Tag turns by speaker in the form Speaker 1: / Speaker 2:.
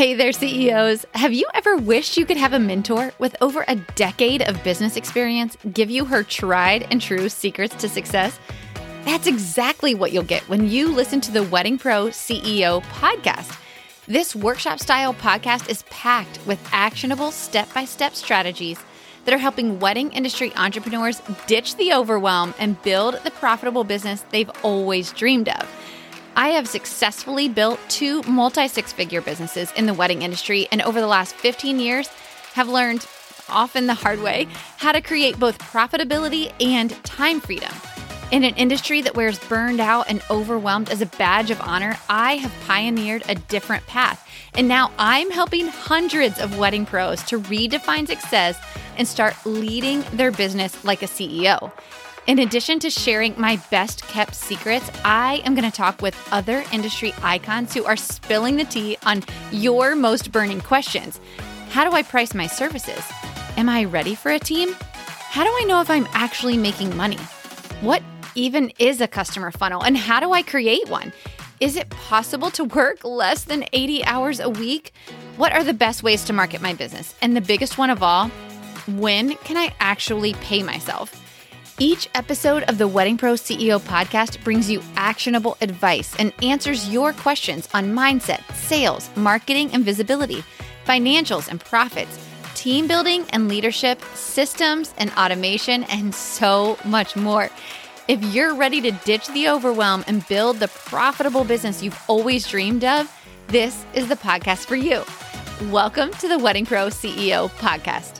Speaker 1: Hey there, CEOs. Have you ever wished you could have a mentor with over a decade of business experience give you her tried and true secrets to success? That's exactly what you'll get when you listen to the Wedding Pro CEO podcast. This workshop style podcast is packed with actionable step by step strategies that are helping wedding industry entrepreneurs ditch the overwhelm and build the profitable business they've always dreamed of. I have successfully built two multi six figure businesses in the wedding industry, and over the last 15 years, have learned, often the hard way, how to create both profitability and time freedom. In an industry that wears burned out and overwhelmed as a badge of honor, I have pioneered a different path. And now I'm helping hundreds of wedding pros to redefine success and start leading their business like a CEO. In addition to sharing my best kept secrets, I am going to talk with other industry icons who are spilling the tea on your most burning questions. How do I price my services? Am I ready for a team? How do I know if I'm actually making money? What even is a customer funnel and how do I create one? Is it possible to work less than 80 hours a week? What are the best ways to market my business? And the biggest one of all, when can I actually pay myself? Each episode of the Wedding Pro CEO podcast brings you actionable advice and answers your questions on mindset, sales, marketing and visibility, financials and profits, team building and leadership, systems and automation, and so much more. If you're ready to ditch the overwhelm and build the profitable business you've always dreamed of, this is the podcast for you. Welcome to the Wedding Pro CEO podcast.